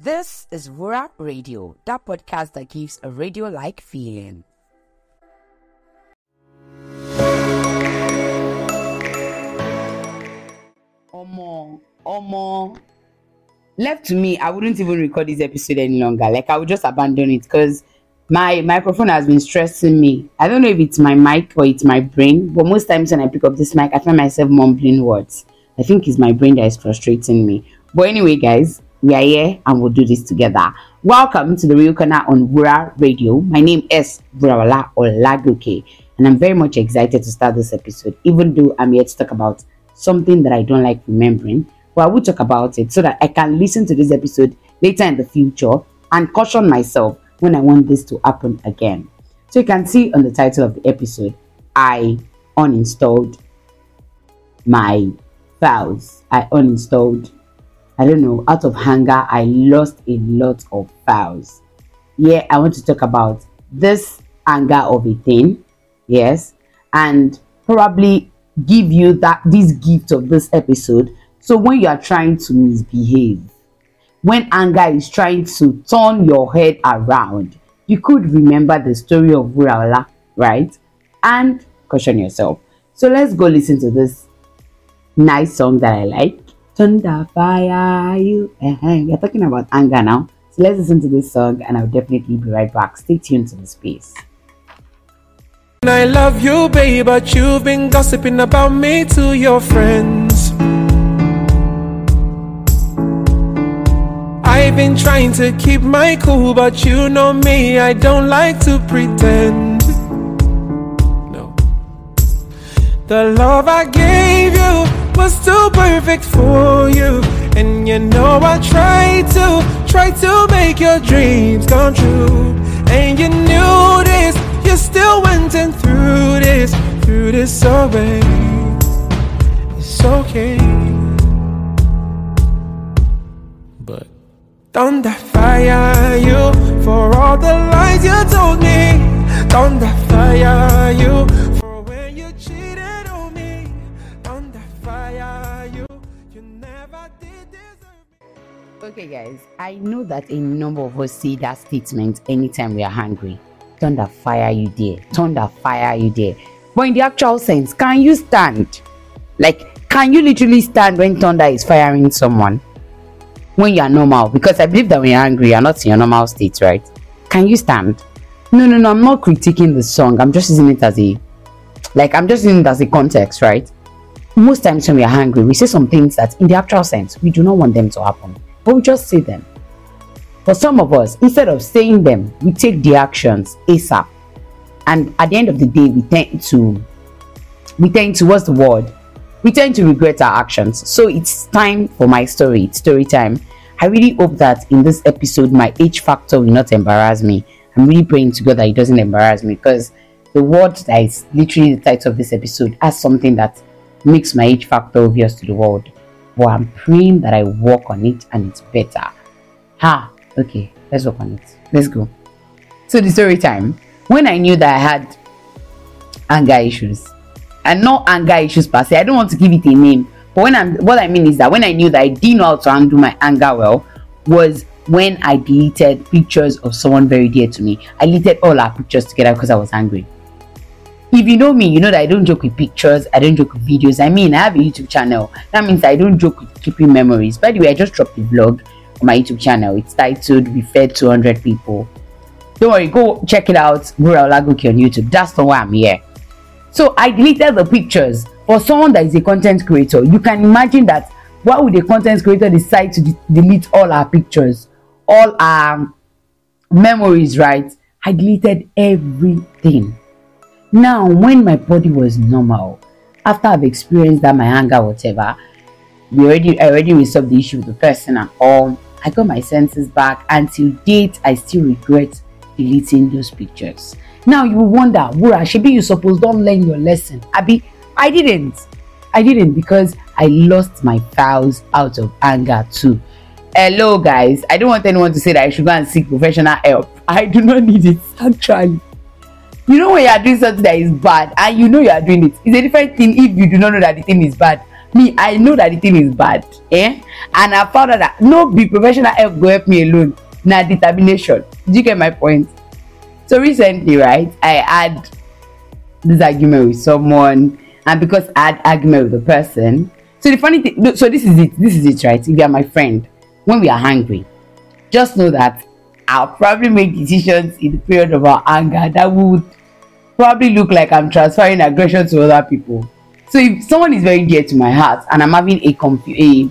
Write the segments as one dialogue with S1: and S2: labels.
S1: This is Wura Radio, that podcast that gives a radio like feeling. Omo, Omo. Left to me, I wouldn't even record this episode any longer. Like, I would just abandon it because my microphone has been stressing me. I don't know if it's my mic or it's my brain, but most times when I pick up this mic, I find myself mumbling words. I think it's my brain that is frustrating me. But anyway, guys, we are here and we'll do this together. Welcome to the Real Corner on Wura Radio. My name is Wuraola Olagoke, and I'm very much excited to start this episode, even though I'm here to talk about something that I don't like remembering. But I will talk about it so that I can listen to this episode later in the future and caution myself when I want this to happen again. So you can see on the title of the episode, I uninstalled my files. I uninstalled I don't know, out of hunger, I lost a lot of files. Yeah, I want to talk about this anger of a thing, yes, and probably give you that this gift of this episode. So when you are trying to misbehave, when anger is trying to turn your head around, you could remember the story of Wuraola, right? And caution yourself. So let's go listen to this nice song that I like thunder fire you uh-huh. we're talking about anger now so let's listen to this song and i'll definitely be right back stay tuned to the space
S2: I love you, babe, but you've been gossiping about me to your friends. I've been trying to keep my cool, but you know me, I don't like to pretend. No. The love I gave you was too perfect for you. And you know I tried to, try to make your dreams come true. And you knew this, you still went and threw this, threw this away. It's okay. But don't fire you for all the lies you told me. Don't fire you
S1: Okay, guys, I know that a number of us say that statement anytime we are hungry. Thunder fire you there, thunder fire you there. But in the actual sense, can you stand? Like, can you literally stand when thunder is firing someone? When you are normal? Because I believe that when you're angry, you're not in your normal state, right? Can you stand? No, no, no, I'm not critiquing the song. I'm just using it as a, like, I'm just using it as a context, right? Most times when we are hungry, we say some things that in the actual sense, we do not want them to happen but we just say them. For some of us, instead of saying them, we take the actions ASAP. And at the end of the day, we tend to, we tend to, what's the word? We tend to regret our actions. So it's time for my story. It's story time. I really hope that in this episode, my age factor will not embarrass me. I'm really praying to God that it doesn't embarrass me because the word that is literally the title of this episode has something that makes my age factor obvious to the world but I'm praying that I work on it and it's better. Ha, okay, let's work on it. Let's go. So the story time. When I knew that I had anger issues, and not anger issues per se, I don't want to give it a name. But when I'm what I mean is that when I knew that I didn't know how to handle my anger well, was when I deleted pictures of someone very dear to me. I deleted all our pictures together because I was angry if you know me, you know that I don't joke with pictures, I don't joke with videos. I mean, I have a YouTube channel. That means I don't joke with keeping memories. By the way, I just dropped a vlog on my YouTube channel. It's titled We Fed 200 People. Don't worry, go check it out. Wura Olagoke on YouTube. That's the why I'm here. So I deleted the pictures. For someone that is a content creator, you can imagine that why would a content creator decide to de- delete all our pictures, all our memories, right? I deleted everything now, when my body was normal, after I've experienced that my anger, whatever, we already I already resolved the issue with the person and all. I got my senses back. Until date, I still regret deleting those pictures. Now you wonder, Wura, should be you suppose don't learn your lesson. Abi, I didn't. I didn't because I lost my files out of anger too. Hello guys, I don't want anyone to say that I should go and seek professional help. I do not need it actually you know when you are doing something that is bad and you know you are doing it it's a different thing if you do not know that the thing is bad. Me i know that the thing is bad eh? And i found out that no professional help go help me alone. Na determination. Do you get my point? So recently right i had this argument with someone and because i had argument with the person so the funny thing so this is it this is it right? If you are my friend when we are hungry just know that i'll probably make decisions in the period of our anger that would probably look like i'm transferring aggression to other people. So if someone is very dear to my heart and i'm having a a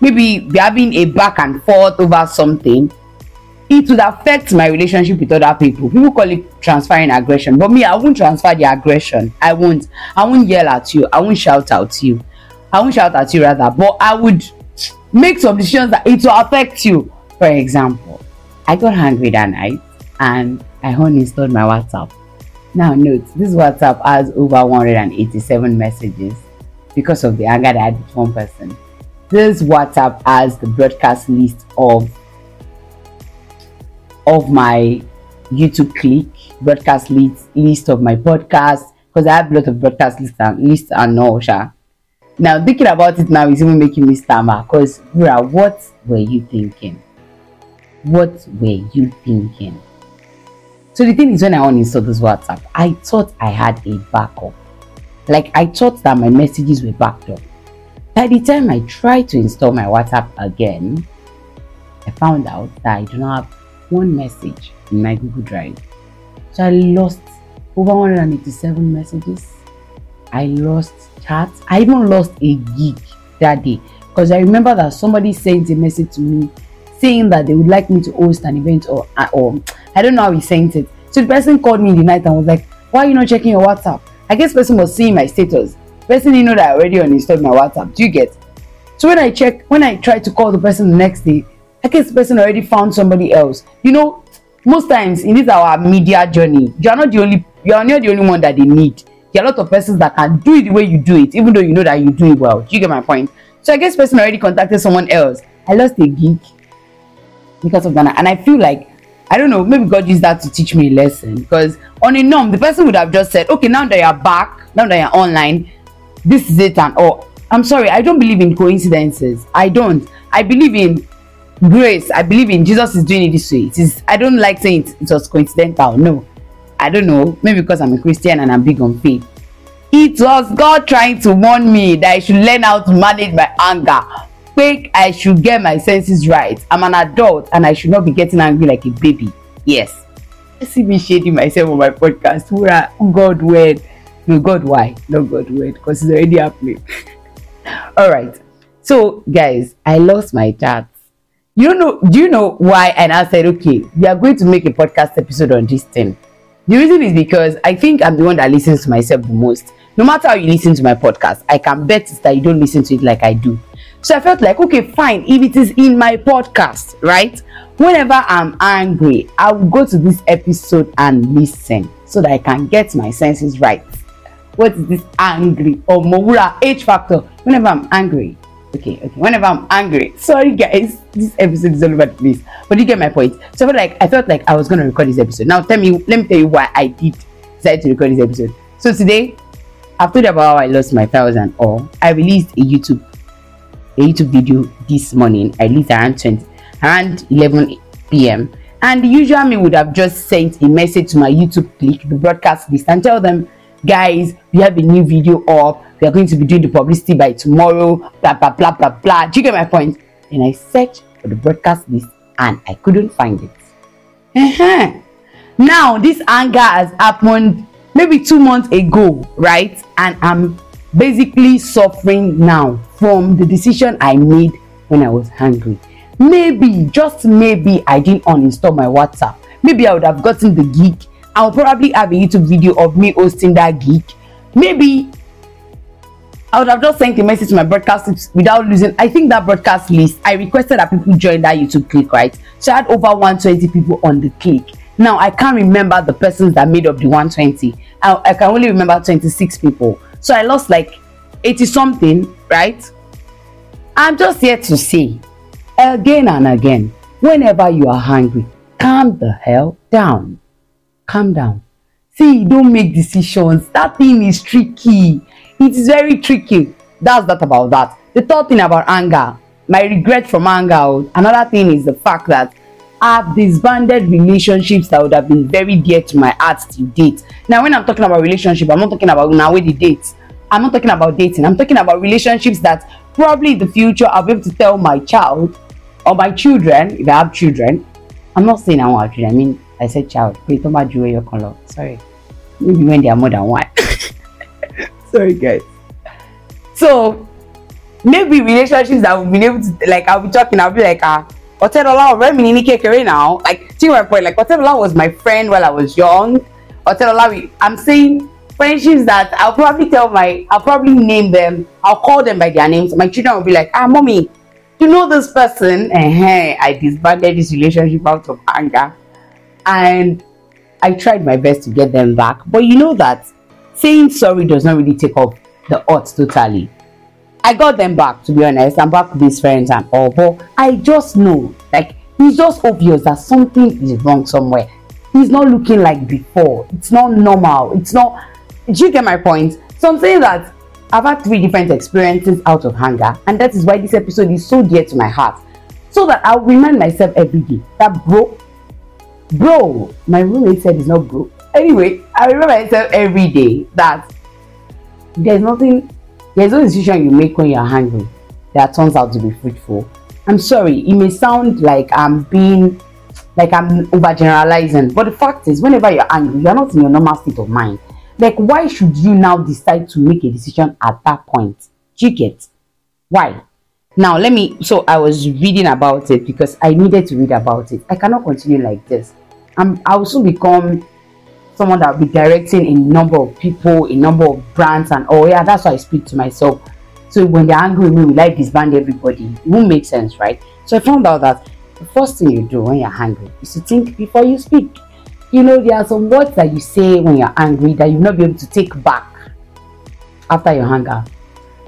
S1: maybe we're having a back and forth over something it would affect my relationship with other people. People call it transferring aggression but me i won't transfer the aggression. I won't. I won't yell at you. I won't shout out at you. I won't shout at you rather but i would make some decisions that it will affect you. For example i got angry that night and i uninstalled my whatsapp now note this whatsapp has over 187 messages because of the anger that i had with one person this whatsapp has the broadcast list of of my YouTube click, broadcast list, list of my podcast, because I have a lot of broadcast lists and lists and all. Now thinking about it now is even making me stammer because Bra, what were you thinking? What were you thinking? So the thing is when I uninstalled this WhatsApp, I thought I had a backup. Like I thought that my messages were backed up. By the time I tried to install my WhatsApp again, I found out that I do not have one message in my Google Drive. So I lost over 187 messages. I lost chats. I even lost a gig that day because I remember that somebody sent a message to me saying that they would like me to host an event or uh, or I don't know how he sent it. So the person called me in the night and was like, "Why are you not checking your WhatsApp?" I guess person was seeing my status. Person didn't know that I already uninstalled my WhatsApp. Do you get? So when I check, when I tried to call the person the next day, I guess the person already found somebody else. You know, most times in this our media journey, you are not the only you are not the only one that they need. There are a lot of persons that can do it the way you do it, even though you know that you do it well. Do you get my point? So I guess person already contacted someone else. I lost a gig because of that, and I feel like I don't know, maybe God used that to teach me a lesson. Because on a norm, the person would have just said, Okay, now that you're back, now that you're online, this is it, and oh, I'm sorry, I don't believe in coincidences. I don't. I believe in grace. I believe in jesus is doing it this way. It is i don't like saying it, it was coincidental. No. I don't know. Maybe because i'm a christian and i'm big on faith. It was god trying to warn me that i should learn how to manage my anger quick i should get my senses right. I'm an adult and i should not be getting angry like a baby. Yes. See me shading myself on my podcast. Where god word? No god why? No god word because it's already happening. All right. So guys i lost my chat. You know do you know why and i said okay we are going to make a podcast episode on this thing? The reason is because i think i'm the one that listens to myself the most. No matter how you listen to my podcast i can bet that you don't listen to it like i do so i felt like okay fine if it is in my podcast right? Whenever i'm angry i will go to this episode and listen so that i can get my senses right. What is this angry? Or mowura h factor. Whenever i'm angry okay okay whenever i'm angry sorry guys this episode is all over place but you get my point. So I felt like i felt like i was to record this episode. Now tell me let me tell you why i did decide to record this episode. So today i've told you about how i lost my files and all i released a youtube youtube video this morning i released around 20 around 11 p.m and the usual me would have just sent a message to my youtube click the broadcast list and tell them guys we have a new video up. We are going to be doing the publicity by tomorrow blah blah blah blah blah. Do you get my point? and i searched for the broadcast list and i couldn't find it. Uh-huh. now this anger has happened maybe two months ago right? And i'm basically suffering now from the decision i made when i was hungry maybe just maybe i didn't uninstall my whatsapp maybe i would have gotten the gig i'll probably have a youtube video of me hosting that gig maybe I would have just sent a message to my broadcast without losing. I think that broadcast list, I requested that people join that YouTube click, right? So I had over 120 people on the click. Now I can't remember the persons that made up the 120. I, I can only remember 26 people. So I lost like 80 something, right? I'm just here to say again and again, whenever you are hungry, calm the hell down. Calm down. See, don't make decisions. That thing is tricky it is very tricky that's that about that. The third thing about anger, my regret from anger. Another thing is the fact that I've disbanded relationships that would have been very dear to my heart to date. Now, when I'm talking about relationship, I'm not talking about now with the dates. I'm not talking about dating. I'm talking about relationships that probably in the future I'll be able to tell my child or my children, if I have children. I'm not saying I want children. I mean, I said child. Wait, don't mind your color. Sorry. Maybe when they are more than one. Sorry, guys. So maybe relationships that we've been able to like I'll be talking, I'll be like ah Otedola ọ̀rẹ́ mi ní kékeré now. Like see my point, like Otedola was my friend while I was young. Otedola I'm saying friendships that I'll probably tell my I'll probably name them, I'll call them by their names. My children will be like, ah mommy, you know this person? I disbanded this relationship out of anger. And I tried my best to get them back. But you know that saying sorry does not really take off the odds totally. I got them back to be honest. I'm back with these friends and all, but I just know like it's just obvious that something is wrong somewhere. He's not looking like before. It's not normal. It's not. Do you get my point? So I'm saying that I've had three different experiences out of hunger, and that is why this episode is so dear to my heart. So that I'll remind myself every day that bro, bro, my roommate said it's not bro. Anyway, I remind myself every day that there's nothing there's no decision you make when you're hungry that turns out to be fruitful. I'm sorry, it may sound like I'm being like I'm overgeneralizing, but the fact is, whenever you're angry, you're not in your normal state of mind. Like, why should you now decide to make a decision at that point? Do you get why? Now, let me. So, I was reading about it because I needed to read about it. I cannot continue like this. I'm, I will soon become someone that will be directing a number of people, a number of brands, and oh yeah, that's why I speak to myself. So when they're angry with me, we like disband everybody. It won't make sense, right? So I found out that the first thing you do when you're angry is to think before you speak. You know, there are some words that you say when you're angry that you'll not be able to take back after your anger.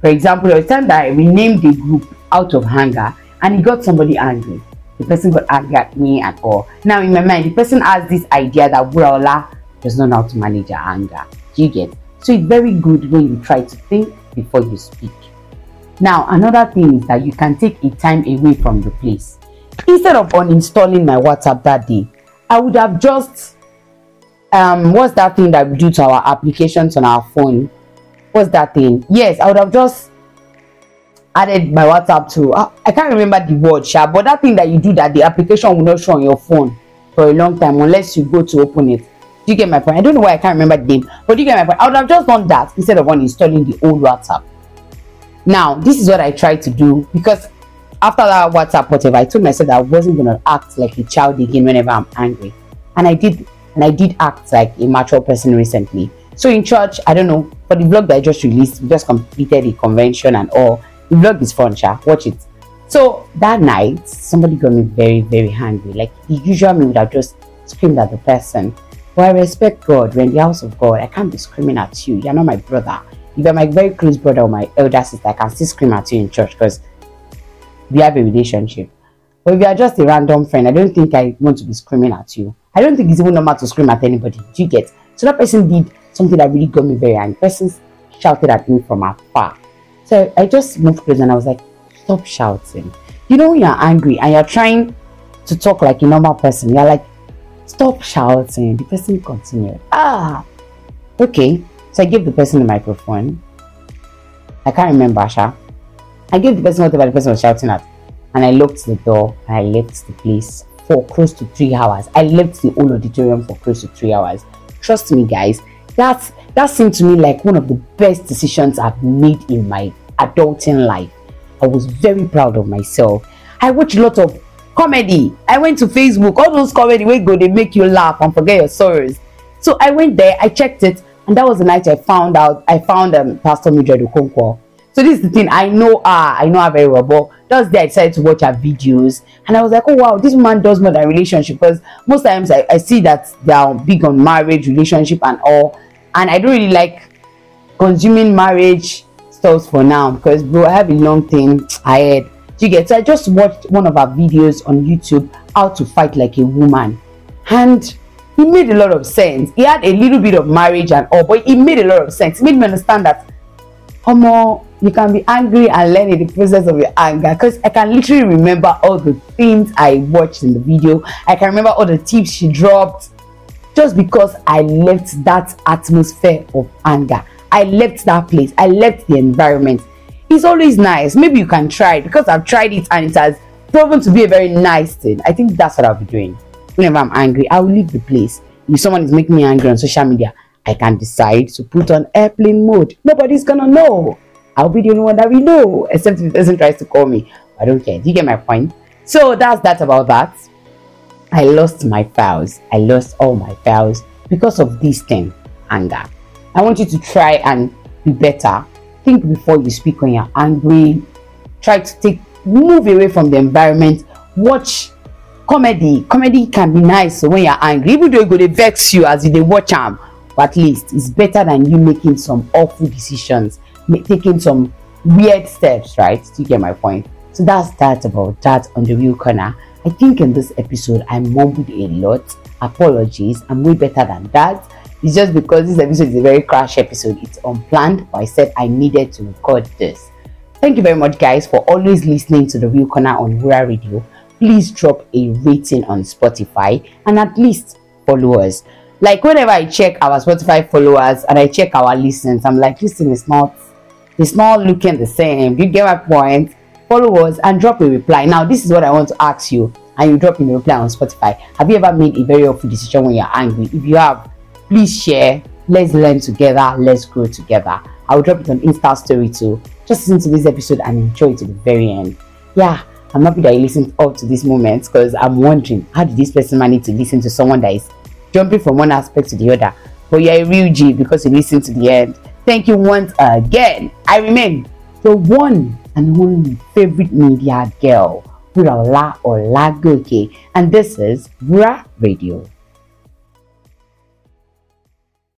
S1: For example, there was time that I renamed the group out of anger and it got somebody angry. The person got angry at me and all. Now in my mind, the person has this idea that Wuraola does not know how to manage your anger. Do you get? So it's very good when you try to think before you speak. Now, another thing is that you can take a time away from the place. Instead of uninstalling my WhatsApp that day, I would have just um what's that thing that we do to our applications on our phone? What's that thing? Yes, I would have just added my WhatsApp to uh, I can't remember the word, sha, but that thing that you do that the application will not show on your phone for a long time unless you go to open it. Do you get my point? I don't know why I can't remember the name, but you get my point? I would have just done that instead of uninstalling the old WhatsApp. Now, this is what I tried to do because after that WhatsApp, whatever, I told myself that I wasn't gonna act like a child again whenever I'm angry. And I did and I did act like a mature person recently. So in church, I don't know, for the vlog that I just released, we just completed the convention and all. The vlog is fun, Sha. Watch it. So that night, somebody got me very, very angry. Like the usual me would have just screamed at the person. But I respect God. We're in the house of God. I can't be screaming at you. You're not my brother. If you're my very close brother or my elder sister, I can still scream at you in church because we have a relationship. But if you are just a random friend, I don't think I want to be screaming at you. I don't think it's even normal to scream at anybody. Do you get? So that person did something that really got me very angry. Person shouted at me from afar. So I just moved closer and I was like, stop shouting. You know you're angry and you're trying to talk like a normal person, you're like, stop shouting. The person continued. Ah, okay. So I gave the person the microphone. I can't remember, Sha. I gave the person whatever the person was shouting at. And I locked the door and I left the place for close to three hours. I left the whole auditorium for close to three hours. Trust me, guys, that's that seemed to me like one of the best decisions I've made in my adulting life. I was very proud of myself. I watched a lot of comedy. I went to Facebook, all those comedy where go they make you laugh and forget your sorrows. So I went there, I checked it, and that was the night I found out I found um, Pastor Mildred Okonkwo. So this is the thing. I know her, I know her very well, but just there I decided to watch her videos, and I was like, oh wow, this man does more than relationship because most times I, I see that they are big on marriage, relationship, and all, and I don't really like consuming marriage stuff for now because bro, I have a long thing ahead. Do you get? So I just watched one of her videos on YouTube, how to fight like a woman, and it made a lot of sense. He had a little bit of marriage and all, but it made a lot of sense. It made me understand that Homo, you can be angry and learn in the process of your anger because I can literally remember all the things I watched in the video. I can remember all the tips she dropped just because I left that atmosphere of anger. I left that place. I left the environment. It's always nice. Maybe you can try it because I've tried it and it has proven to be a very nice thing. I think that's what I'll be doing. Whenever I'm angry, I will leave the place. If someone is making me angry on social media, I can decide to put on airplane mode. Nobody's gonna know. I'll be the only one that we know, except if the person tries to call me. I don't care. Do you get my point? So that's that about that. I lost my files. I lost all my files because of this thing, anger. I want you to try and be better. Think before you speak when you're angry. Try to take move away from the environment. Watch comedy. Comedy can be nice when you're angry, even though it could vex you as you they watch them but at least it's better than you making some awful decisions taking some weird steps right? To get my point? So that's that about that on the real corner. I think in this episode i mumbled a lot. Apologies i'm way better than that. It's just because this episode is a very crash episode. It's unplanned but i said i needed to record this. Thank you very much guys for always listening to the real corner on Wura radio. Please drop a rating on spotify and at least follow us like whenever I check our Spotify followers and I check our listens, I'm like, listen, it's not, it's not looking the same. You get my point? Follow us and drop a reply. Now, this is what I want to ask you, and you drop in a reply on Spotify. Have you ever made a very awful decision when you're angry? If you have, please share. Let's learn together. Let's grow together. I'll drop it on Insta story too. Just listen to this episode and enjoy it to the very end. Yeah, I'm happy that you listened up to this moment because I'm wondering how did this person manage to listen to someone that is jumping from one aspect to the other. But you're a real G because you listen to the end. Thank you once again. I remain the one and only favorite media girl, Wuraola Olagoke, and this is Wura Radio.